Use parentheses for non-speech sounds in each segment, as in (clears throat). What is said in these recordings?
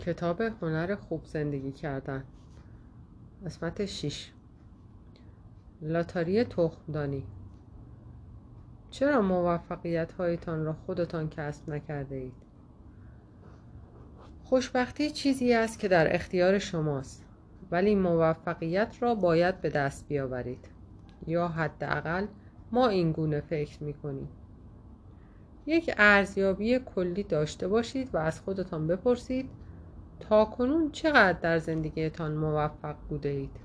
کتاب هنر خوب زندگی کردن. قسمت 6 لاتاری تخمدانی. چرا موفقیت هایتان را خودتان کسب نکرده اید؟ خوشبختی چیزی است که در اختیار شماست ولی موفقیت را باید به دست بیاورید. یا حداقل ما این گونه فکر می یک ارزیابی کلی داشته باشید و از خودتان بپرسید تا کنون چقدر در زندگیتان موفق بوده اید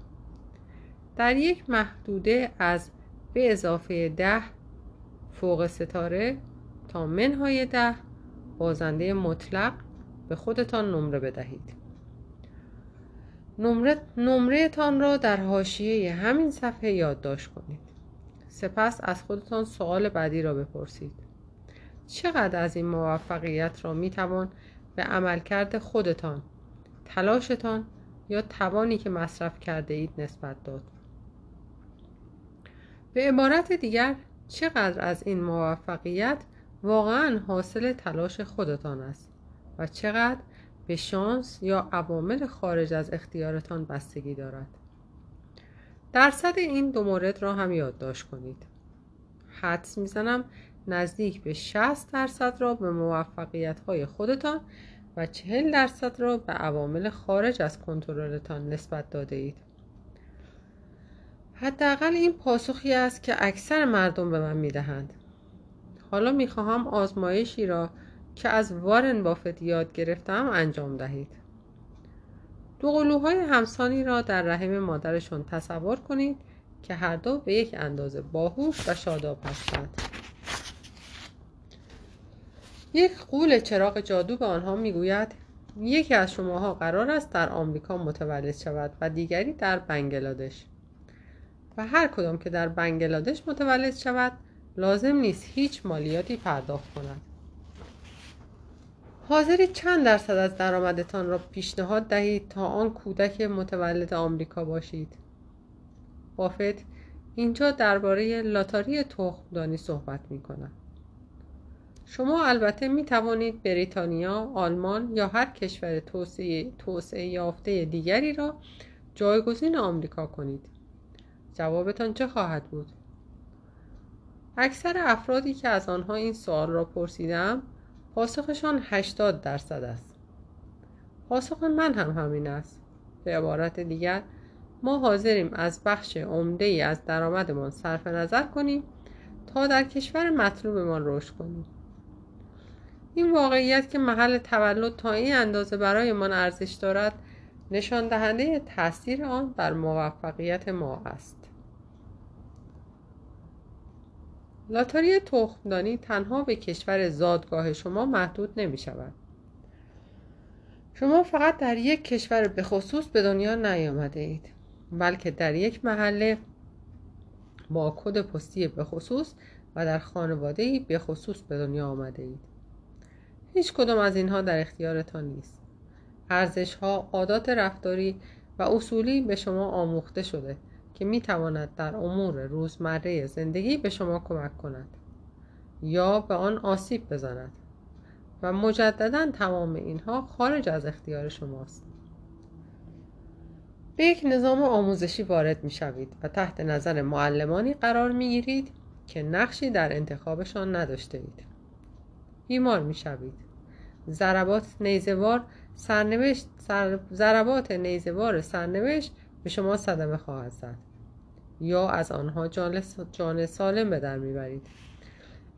در یک محدوده از به اضافه ده فوق ستاره تا منهای ده بازنده مطلق به خودتان نمره بدهید. نمره نمره تان را در حاشیه همین صفحه یادداشت کنید. سپس از خودتان سوال بعدی را بپرسید. چقدر از این موفقیت را می توان به عملکرد خودتان تلاشتان یا توانی که مصرف کرده اید نسبت داد. به عبارت دیگر چقدر از این موفقیت واقعا حاصل تلاش خودتان است و چقدر به شانس یا عوامل خارج از اختیارتان بستگی دارد. درصد این دو مورد را هم یادداشت کنید. حدس می‌زنم نزدیک به 60 درصد را به موفقیت های خودتان و 40 درصد را به عوامل خارج از کنترلتان نسبت داده اید. حداقل این پاسخی است که اکثر مردم به من می‌دهند. حالا می‌خواهم آزمایشی را که از وارن بافت یاد گرفتم انجام دهید. دو قلوهای همسانی را در رحم مادرشون تصور کنید که هر دو به یک اندازه باهوش و شاداب هستند. یک قول چراغ جادو به آنها می‌گوید یکی از شماها قرار است در آمریکا متولد شود و دیگری در بنگلادش. و هر کدام که در بنگلادش متولد شود لازم نیست هیچ مالیاتی پرداخت کند. حاضری چند درصد از درآمدتان را پیشنهاد دهید تا آن کودک متولد آمریکا باشید؟ بافت اینجا درباره لاتاری تخمدانی صحبت می کند شما البته می توانید بریتانیا، آلمان یا هر کشور توسعه, یافته دیگری را جایگزین آمریکا کنید. جوابتان چه خواهد بود؟ اکثر افرادی که از آنها این سوال را پرسیدم پاسخشان 80 درصد است. پاسخ من هم همین است. به عبارت دیگر ما حاضریم از بخش عمده ای از درآمدمان صرف نظر کنیم تا در کشور مطلوبمان رشد کنیم. این واقعیت که محل تولد تا این اندازه برای من ارزش دارد نشان دهنده تاثیر آن بر موفقیت ما است. لاتاری تخمدانی تنها به کشور زادگاه شما محدود نمی شود. شما فقط در یک کشور به خصوص به دنیا نیامده اید بلکه در یک محله با کد پستی به خصوص و در خانواده به خصوص به دنیا آمده اید. هیچ کدام از اینها در اختیارتان نیست. ارزش ها عادات رفتاری و اصولی به شما آموخته شده که می تواند در امور روزمره زندگی به شما کمک کند یا به آن آسیب بزند و مجددا تمام اینها خارج از اختیار شماست. به یک نظام آموزشی وارد می شوید و تحت نظر معلمانی قرار می گیرید که نقشی در انتخابشان نداشته اید. بیمار می شوید ضربات نیزوار سرنوشت سر... ضربات نیزوار سرنوشت به شما صدمه خواهد زد. یا از آنها جان, جان سالم به در می‌برید.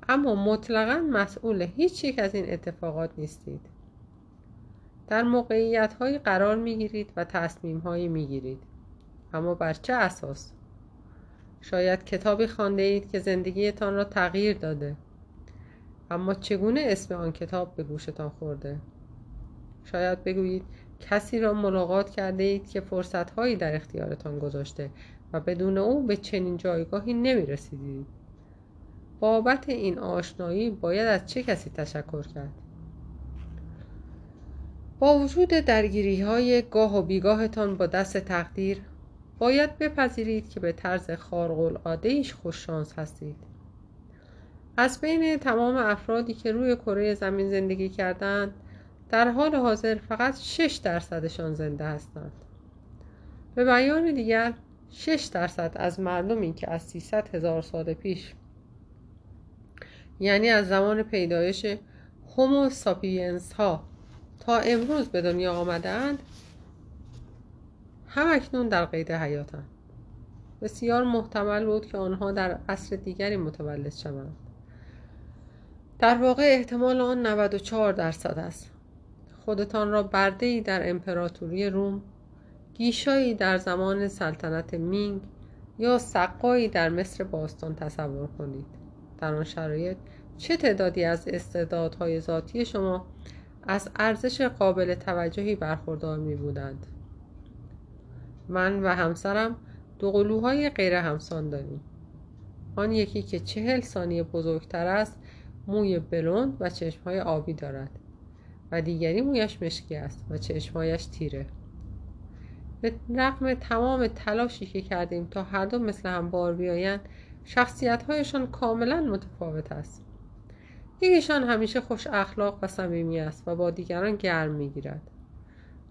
اما مطلقا مسئول هیچ یک از این اتفاقات نیستید. در موقعیت هایی قرار می‌گیرید و تصمیم هایی می‌گیرید. اما بر چه اساس؟ شاید کتابی خوانده اید که زندگیتان را تغییر داده. اما چگونه اسم آن کتاب به گوشتان خورده؟ شاید بگویید کسی را ملاقات کرده اید که فرصتهایی در اختیارتان گذاشته و بدون او به چنین جایگاهی نمی رسیدید بابت این آشنایی باید از چه کسی تشکر کرد؟ با وجود درگیری های گاه و بیگاهتان با دست تقدیر باید بپذیرید که به طرز خارق العاده ایش خوششانس هستید. از بین تمام افرادی که روی کره زمین زندگی کردند در حال حاضر فقط 6 درصدشان زنده هستند. به بیان دیگر 6 درصد از مردمی که از 300 هزار سال پیش یعنی از زمان پیدایش هومو ساپینس ها تا امروز به دنیا آمدند هم اکنون در قید حیاتند. بسیار محتمل بود که آنها در عصر دیگری متولد شوند. در واقع احتمال آن 94 درصد است. خودتان را برده ای در امپراتوری روم گیشایی در زمان سلطنت مینگ یا سقایی در مصر باستان تصور کنید. در آن شرایط چه تعدادی از استعدادهای ذاتی شما از ارزش قابل توجهی برخوردار می بودند من و همسرم دو قلوهای غیر همسان داریم. آن یکی که چهل ثانیه بزرگتر است موی بلوند و چشمهای آبی دارد و دیگری مویش مشکی است و چشمهایش تیره. به رغم تمام تلاشی که کردیم تا هر دو مثل هم بار بیایند شخصیتهایشان کاملا متفاوت است. یکیشان همیشه خوش اخلاق و صمیمی است و با دیگران گرم می‌گیرد.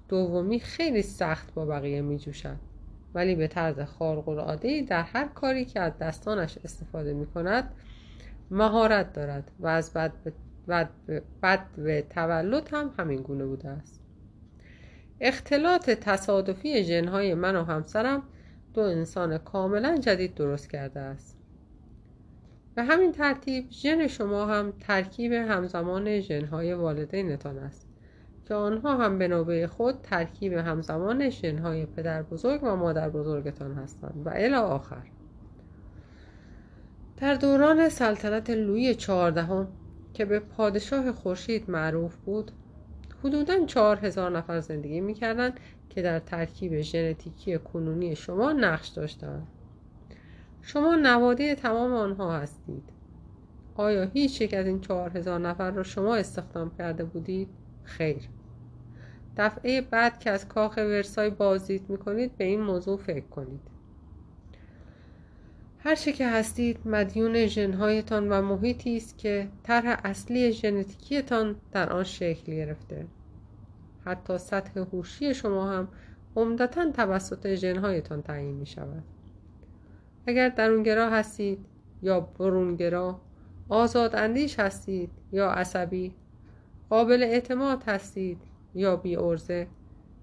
دومی خیلی سخت با بقیه میجوشد ولی به طرز خارق در هر کاری که از دستانش استفاده می کند مهارت دارد و از بد به, بد بد به تولد هم همین گونه بوده است. اختلاط تصادفی ژنهای من و همسرم دو انسان کاملا جدید درست کرده است. به همین ترتیب ژن شما هم ترکیب همزمان ژنهای والدینتان است که آنها هم به نوبه خود ترکیب همزمان ژنهای پدر بزرگ و مادر بزرگتان هستند و الی آخر. در دوران سلطنت لویی چهاردهم که به پادشاه خورشید معروف بود حدودا چهار هزار نفر زندگی می‌کردند که در ترکیب ژنتیکی کنونی شما نقش داشتند. شما نواده تمام آنها هستید. آیا هیچ یک از این چهار هزار نفر را شما استخدام کرده بودید؟ خیر. دفعه بعد که از کاخ ورسای بازدید می‌کنید به این موضوع فکر کنید. هر چه که هستید مدیون ژنهایتان و محیطی است که طرح اصلی ژنتیکیتان در آن شکل گرفته. حتی سطح هوشی شما هم عمدتا توسط ژنهایتان تعیین می شود اگر درونگرا هستید یا برونگرا آزاد اندیش هستید یا عصبی قابل اعتماد هستید یا بی ارزه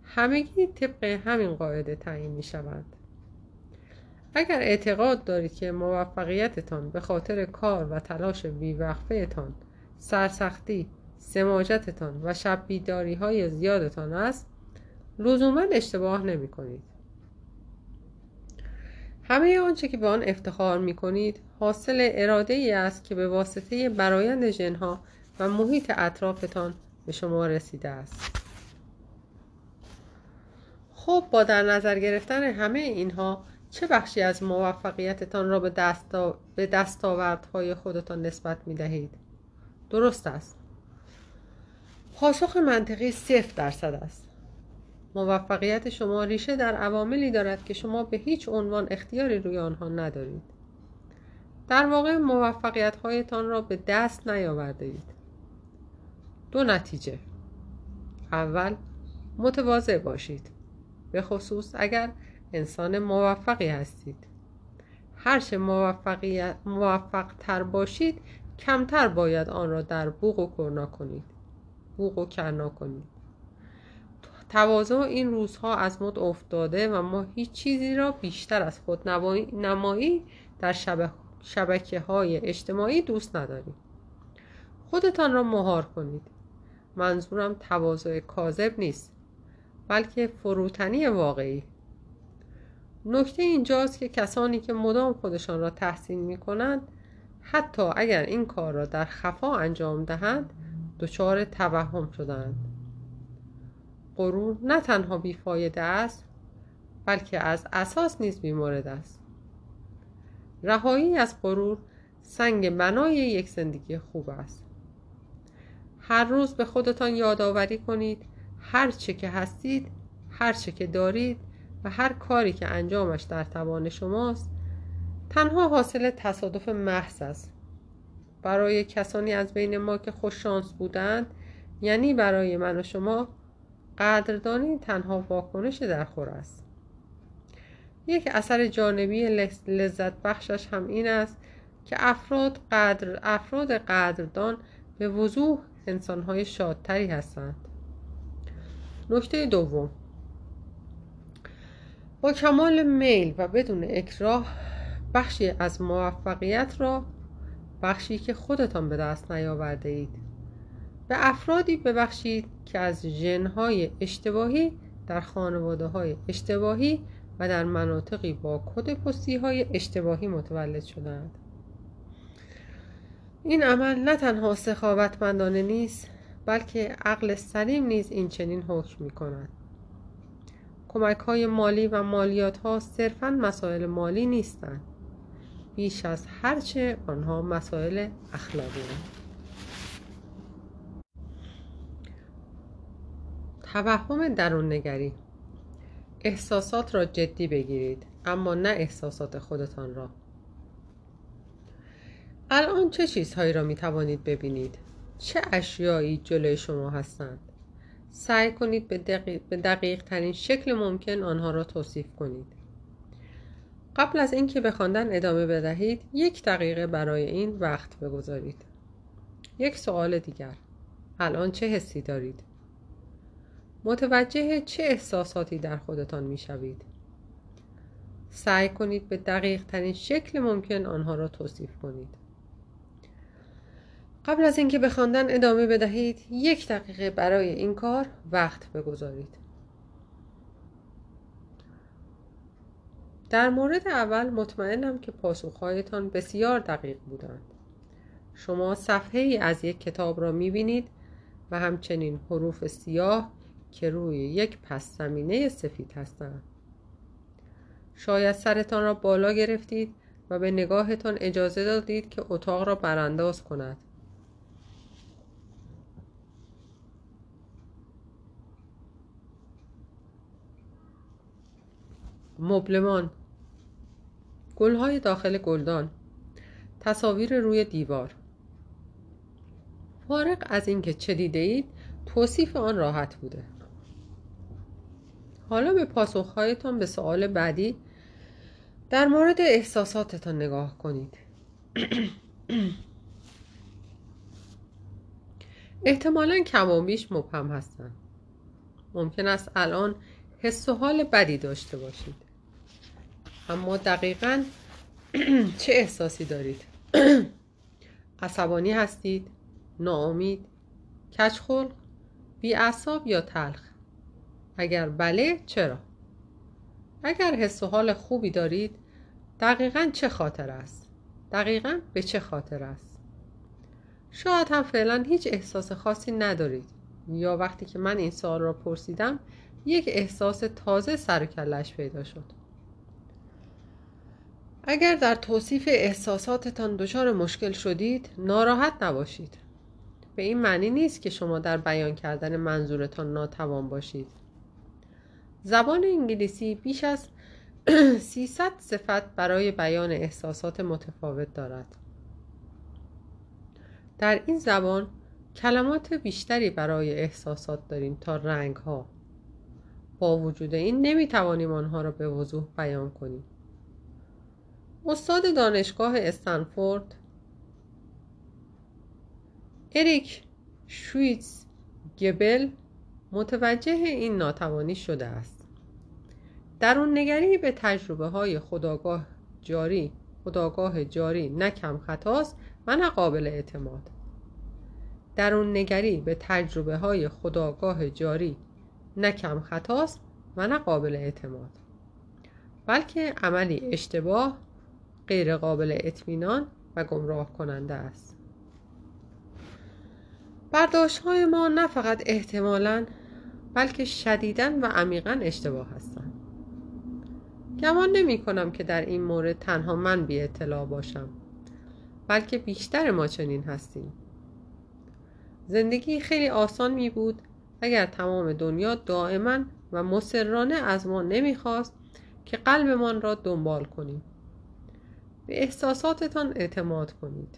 همگی طبق همین قاعده تعیین می شوند اگر اعتقاد دارید که موفقیتتان به خاطر کار و تلاش بیوقفهتان سرسختی سماجتتان و شب بیداری های زیادتان است لزوما اشتباه نمی کنید همه آنچه که به آن افتخار می کنید حاصل اراده ای است که به واسطه برایند ژنها و محیط اطرافتان به شما رسیده است. خب با در نظر گرفتن همه اینها چه بخشی از موفقیتتان را به, دستا... به دستاوردهای خودتان نسبت می دهید؟ درست است. پاسخ منطقی صفر درصد است. موفقیت شما ریشه در عواملی دارد که شما به هیچ عنوان اختیاری روی آنها ندارید. در واقع موفقیت هایتان را به دست نیاورده اید دو نتیجه. اول متواضع باشید. به خصوص اگر انسان موفقی هستید. هرچه موفق تر باشید کمتر باید آن را در بوق و کرنا کنید. بوق و کرنا کنید. تواضع این روزها از مد افتاده و ما هیچ چیزی را بیشتر از خود نمایی در شبکه های اجتماعی دوست نداریم. خودتان را مهار کنید. منظورم تواضع کاذب نیست بلکه فروتنی واقعی. نکته اینجاست که کسانی که مدام خودشان را تحسین می کنند حتی اگر این کار را در خفا انجام دهند دچار توهم شدند غرور نه تنها بیفایده است بلکه از اساس نیز بیمورد است. رهایی از غرور سنگ بنای یک زندگی خوب است. هر روز به خودتان یادآوری کنید هر چه که هستید هر چه که دارید و هر کاری که انجامش در توان شماست تنها حاصل تصادف محض است. برای کسانی از بین ما که خوش شانس بودند یعنی برای من و شما قدردانی تنها واکنش درخور است. یک اثر جانبی لذت بخشش هم این است که افراد قدر افراد قدردان به وضوح انسانهای شادتری هستند. نکته دوم. با کمال میل و بدون اکراه بخشی از موفقیت را بخشی که خودتان به دست نیاورده اید. به افرادی ببخشید که از ژنهای اشتباهی در خانواده های اشتباهی و در مناطقی با کد پستی های اشتباهی متولد شدند این عمل نه تنها سخاوتمندانه نیست بلکه عقل سلیم نیز این چنین حکم می کند کمک های مالی و مالیات ها صرفا مسائل مالی نیستند بیش از هرچه آنها مسائل اخلاقی هستند. توهم درون نگری احساسات را جدی بگیرید اما نه احساسات خودتان را. الان چه چیزهایی را می توانید ببینید؟ چه اشیایی جلوی شما هستند؟ سعی کنید به دقیق, به دقیق ترین شکل ممکن آنها را توصیف کنید. قبل از اینکه به خواندن ادامه بدهید یک دقیقه برای این وقت بگذارید. یک سوال دیگر. الان چه حسی دارید؟ متوجه چه احساساتی در خودتان می‌شوید؟ سعی کنید به دقیق ترین شکل ممکن آنها را توصیف کنید. قبل از اینکه به خواندن ادامه بدهید یک دقیقه برای این کار وقت بگذارید. در مورد اول مطمئنم که پاسخهایتان بسیار دقیق بودند. شما صفحه ای از یک کتاب را می‌بینید و همچنین حروف سیاه که روی یک پس زمینه سفید هستند. شاید سرتان را بالا گرفتید و به نگاهتان اجازه دادید که اتاق را برانداز کند. مبلمان. گلهای داخل گلدان. تصاویر روی دیوار. فارغ از اینکه چه دیده اید توصیف آن راحت بوده. حالا به پاسخهایتان به سوال بعدی در مورد احساساتتان نگاه کنید. (clears throat) احتمالا کم و بیش مبهم هستند. ممکن است الان حس و حال بدی داشته باشید. اما دقیقا (clears throat) چه احساسی دارید؟ (clears throat) عصبانی هستید؟ ناامید؟ کچخلق بیعصاب یا تلخ؟ اگر بله چرا؟ اگر حس و حال خوبی دارید دقیقا چه خاطر است؟ دقیقا به چه خاطر است؟ شاید هم فعلا هیچ احساس خاصی ندارید. یا وقتی که من این سوال را پرسیدم یک احساس تازه سر کلش پیدا شد. اگر در توصیف احساساتتان دچار مشکل شدید ناراحت نباشید. به این معنی نیست که شما در بیان کردن منظورتان ناتوان باشید. زبان انگلیسی بیش از (clears throat) 300 صفت برای بیان احساسات متفاوت دارد. در این زبان کلمات بیشتری برای احساسات داریم تا رنگ ها با وجود این نمی توانیم آنها را به وضوح بیان کنیم. استاد دانشگاه استنفورد اریک شویتز گبل متوجه این ناتوانی شده است. در اون نگری به تجربه های خداگاه جاری خداگاه جاری نه کم خطاست و نه قابل اعتماد. در اون نگری به تجربه های خداگاه جاری نه کم خطاست و نه قابل اعتماد. بلکه عملی اشتباه غیر قابل اطمینان و گمراه کننده است. برداشت های ما نه فقط احتمالا بلکه شدیدن و عمیقا اشتباه هستند. گمان نمی کنم که در این مورد تنها من بی اطلاع باشم بلکه بیشتر ما چنین هستیم. زندگی خیلی آسان می بود اگر تمام دنیا دائما و مسررانه از ما نمی‌خواست که قلبمان را دنبال کنیم. به احساساتتان اعتماد کنید.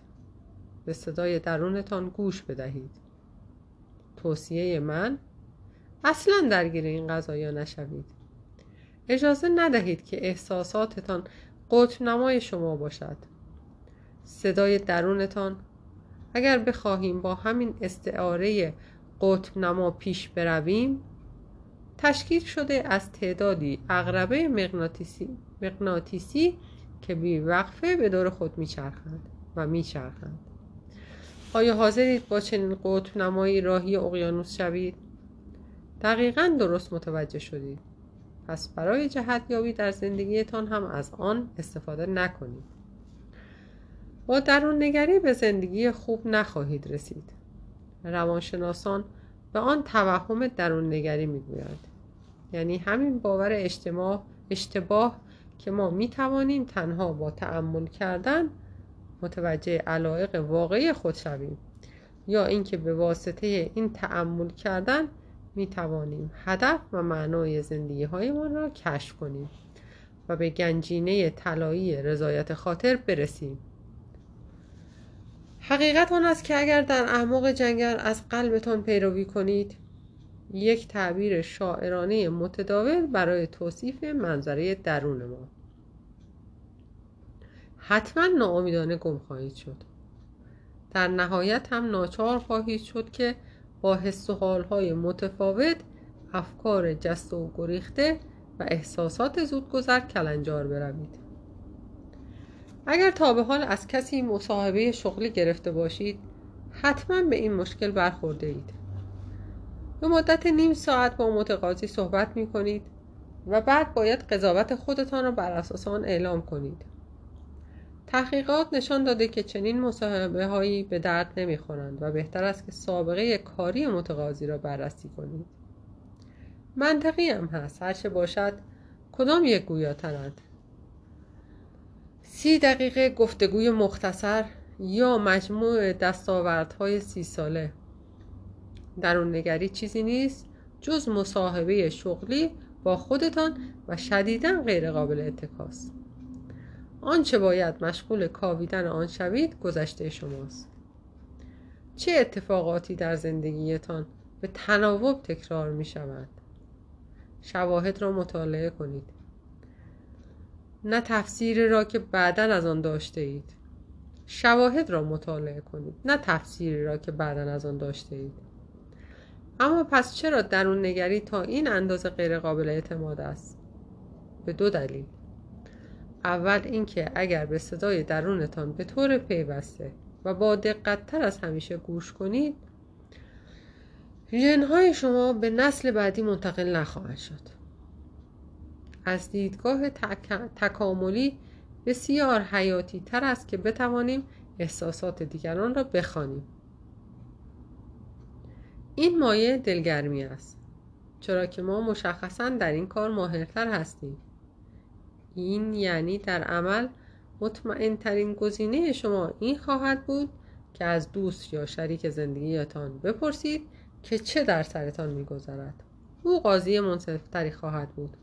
به صدای درونتان گوش بدهید. توصیه من اصلا درگیر این قضایا نشوید. اجازه ندهید که احساساتتان قطب نمای شما باشد. صدای درونتان اگر بخواهیم با همین استعاره قطب نما پیش برویم تشکیل شده از تعدادی اغربه مغناطیسی, مغناطیسی که بی وقفه به دور خود میچرخند و میچرخند. آیا حاضرید با چنین قطب نمایی راهی اقیانوس شوید؟ دقیقا درست متوجه شدید. پس برای جهت یابی در زندگیتان هم از آن استفاده نکنید. با درون نگری به زندگی خوب نخواهید رسید. روانشناسان به آن توهم درون نگری می‌گویند. یعنی همین باور اجتماع اشتباه که ما می توانیم تنها با تعمل کردن متوجه علایق واقعی خود شویم یا اینکه به واسطه این تعمل کردن می توانیم هدف و معنای زندگی هایمان را کشف کنیم و به گنجینه طلایی رضایت خاطر برسیم. حقیقت آن است که اگر در اعماق جنگل از قلبتان پیروی کنید یک تعبیر شاعرانه متداول برای توصیف منظره درون ما. حتما ناامیدانه گم خواهید شد. در نهایت هم ناچار خواهید شد که با حس و حالهای متفاوت افکار جست و گریخته و احساسات زودگذر کلنجار بروید. اگر تا به حال از کسی مصاحبه شغلی گرفته باشید حتما به این مشکل برخورده اید به مدت نیم ساعت با متقاضی صحبت می کنید و بعد باید قضاوت خودتان را بر اساس آن اعلام کنید. تحقیقات نشان داده که چنین مصاحبه هایی به درد نمی‌خورند و بهتر است که سابقه کاری متقاضی را بررسی کنید. منطقی هم هست هرچه باشد کدام یک گویاترند؟ سی دقیقه گفتگوی مختصر یا مجموع دستاوردهای سی ساله. در اون نگری چیزی نیست جز مصاحبه شغلی با خودتان و شدیدا غیر قابل اتکاست آنچه باید مشغول کاویدن آن شوید گذشته شماست. چه اتفاقاتی در زندگیتان به تناوب تکرار می شود شواهد را مطالعه کنید. نه تفسیر را که بعدا از آن داشته اید شواهد را مطالعه کنید. نه تفسیری را که بعدا از آن داشته اید اما پس چرا درون نگری تا این اندازه غیر قابل اعتماد است؟ به دو دلیل. اول اینکه اگر به صدای درونتان به طور پیوسته و با دقت تر از همیشه گوش کنید ژنهای شما به نسل بعدی منتقل نخواهد شد. از دیدگاه تکاملی بسیار حیاتی تر است که بتوانیم احساسات دیگران را بخوانیم. این مایه دلگرمی است چرا که ما مشخصا در این کار ماهرتر هستیم. این یعنی در عمل مطمئن ترین گزینه شما این خواهد بود که از دوست یا شریک زندگیتان بپرسید که چه در سرتان میگذرد. او قاضی منصفتری خواهد بود.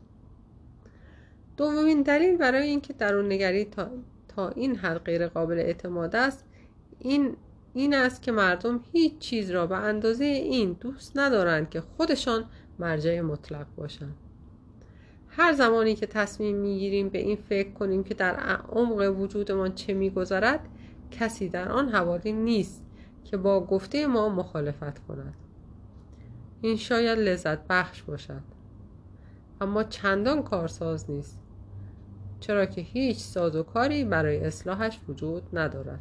دومین دلیل برای اینکه درون نگری تا, تا این حد غیر قابل اعتماد است این این است که مردم هیچ چیز را به اندازه این دوست ندارند که خودشان مرجع مطلق باشند. هر زمانی که تصمیم می‌گیریم به این فکر کنیم که در عمق وجودمان چه میگذرد کسی در آن حوالی نیست که با گفته ما مخالفت کند. این شاید لذت بخش باشد. اما چندان کارساز نیست. چرا که هیچ ساز و کاری برای اصلاحش وجود ندارد.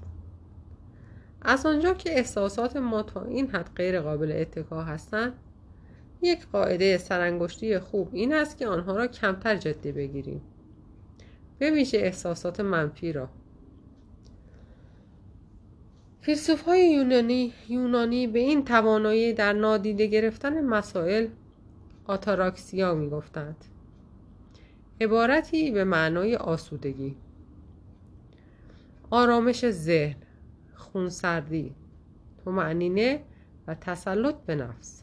از آنجا که احساسات ما تا این حد غیر قابل اتکا هستند یک قاعده سرانگشتی خوب این است که آنها را کمتر جدی بگیریم. به ویژه احساسات منفی را. فیلسوف های یونانی, یونانی به این توانایی در نادیده گرفتن مسائل آتاراکسیا می گفتند عبارتی به معنای آسودگی. آرامش ذهن خونسردی معنینه و تسلط به نفس.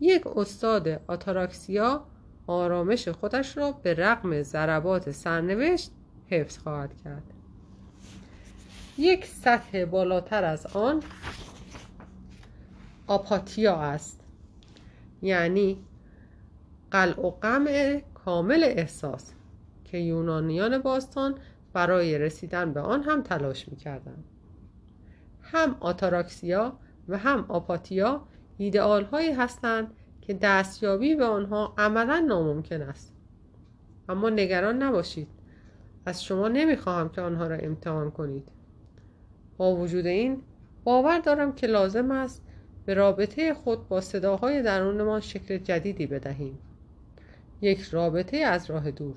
یک استاد آتاراکسیا آرامش خودش را به رغم ضربات سرنوشت حفظ خواهد کرد. یک سطح بالاتر از آن آپاتیا است یعنی قلع و قمع کامل احساس که یونانیان باستان برای رسیدن به آن هم تلاش می‌کردند. هم آتاراکسیا و هم آپاتیا ایدئال هایی هستند که دستیابی به آنها عملا ناممکن است. اما نگران نباشید. از شما نمی‌خواهم که آنها را امتحان کنید. با وجود این باور دارم که لازم است به رابطه خود با صداهای درونمان شکل جدیدی بدهیم. یک رابطه از راه دور.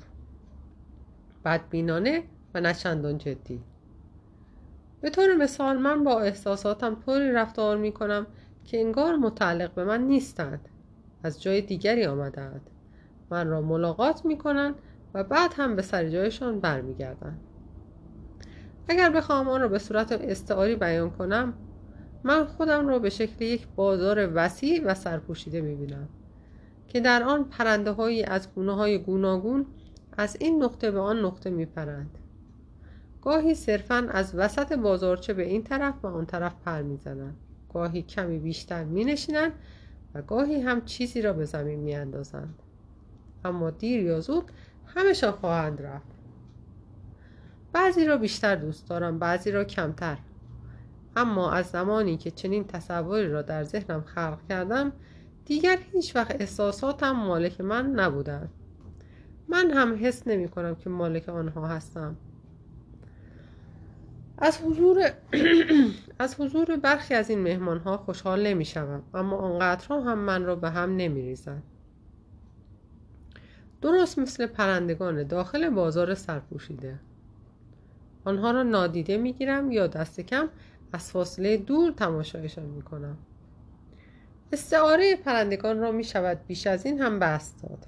بدبینانه و نچندان جدی. به طور مثال من با احساساتم طوری رفتار می کنم که انگار متعلق به من نیستند. از جای دیگری آمدند من را ملاقات می کنند و بعد هم به سر جایشان برمیگردند. اگر بخواهم آن را به صورت استعاری بیان کنم من خودم را به شکل یک بازار وسیع و سرپوشیده می‌بینم. که در آن پرنده هایی از گونه های گوناگون از این نقطه به آن نقطه میپرند. گاهی صرفا از وسط بازارچه به این طرف و آن طرف پر می‌زنند. گاهی کمی بیشتر مینشینند و گاهی هم چیزی را به زمین میاندازند. اما دیر یا زود همشان خواهند رفت. بعضی را بیشتر دوست دارم بعضی را کمتر. اما از زمانی که چنین تصوری را در ذهنم خلق کردم دیگر هیچ وقت احساساتم مالک من نبودند من هم حس نمی کنم که مالک آنها هستم. از حضور (clears throat) از حضور برخی از این مهمان ها خوشحال نمی شوم اما آنقدرها هم من را به هم نمی ریزن. درست مثل پرندگان داخل بازار سرپوشیده. آنها را نادیده می گیرم یا دست کم از فاصله دور تماشایشان می کنم. استعاره پرندگان را می شود بیش از این هم بست داد.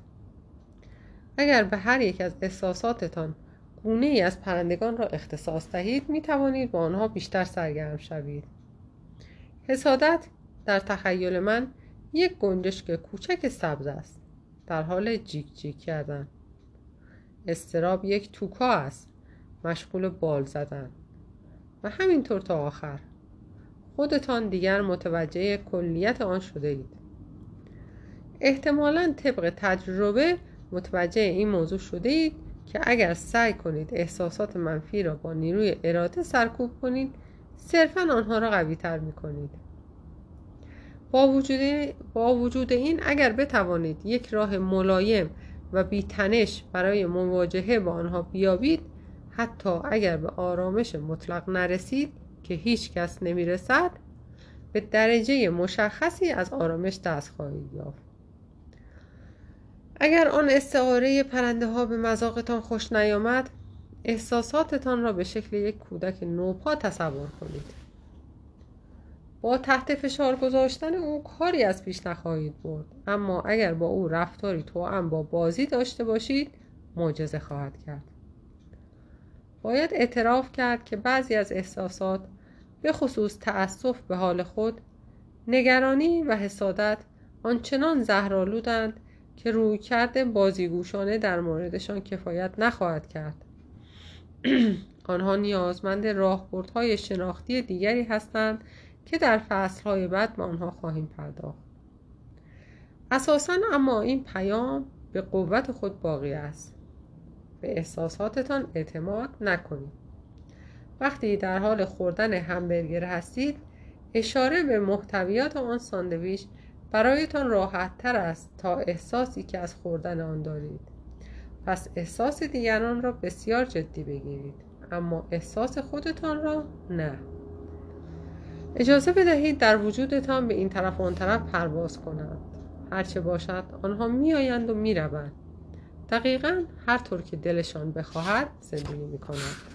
اگر به هر یک از احساساتتان گونه ای از پرندگان را اختصاص دهید می توانید با آنها بیشتر سرگرم شوید. حسادت در تخیل من یک گنجشک کوچک سبز است. در حال جیک جیک کردن. استراب یک توکا است. مشغول بال زدن. و همینطور تا آخر. خودتان دیگر متوجه کلیت آن شده اید. احتمالا طبق تجربه متوجه این موضوع شده اید که اگر سعی کنید احساسات منفی را با نیروی اراده سرکوب کنید صرفا آنها را قوی تر می کنید با وجود, با وجود این اگر بتوانید یک راه ملایم و بیتنش برای مواجهه با آنها بیابید حتی اگر به آرامش مطلق نرسید که هیچ کس نمی‌رسد به درجه مشخصی از آرامش دست خواهید یافت. اگر آن استعاره پرنده ها به مذاقتان خوش نیامد احساساتتان را به شکل یک کودک نوپا تصور کنید. با تحت فشار گذاشتن او کاری از پیش نخواهید برد. اما اگر با او رفتاری توأم با بازی داشته باشید معجزه خواهد کرد. باید اعتراف کرد که بعضی از احساسات به خصوص تأسف به حال خود نگرانی و حسادت آنچنان زهرآلودند که روی کرده بازیگوشانه در موردشان کفایت نخواهد کرد. (clears throat) آنها نیازمند راهبردهای شناختی دیگری هستند که در فصلهای بعد به آنها خواهیم پرداخت. اساسا اما این پیام به قوت خود باقی است. به احساساتتان اعتماد نکنید. وقتی در حال خوردن همبرگر هستید اشاره به محتویات آن ساندویچ برایتان راحت تر است تا احساسی که از خوردن آن دارید. پس احساس دیگران را بسیار جدی بگیرید اما احساس خودتان را نه. اجازه بدهید در وجودتان به این طرف و آن طرف پرواز کنند هرچه باشد آنها میآیند و می‌روند. دقیقا هر طور که دلشان بخواهد زندگی می‌کنند.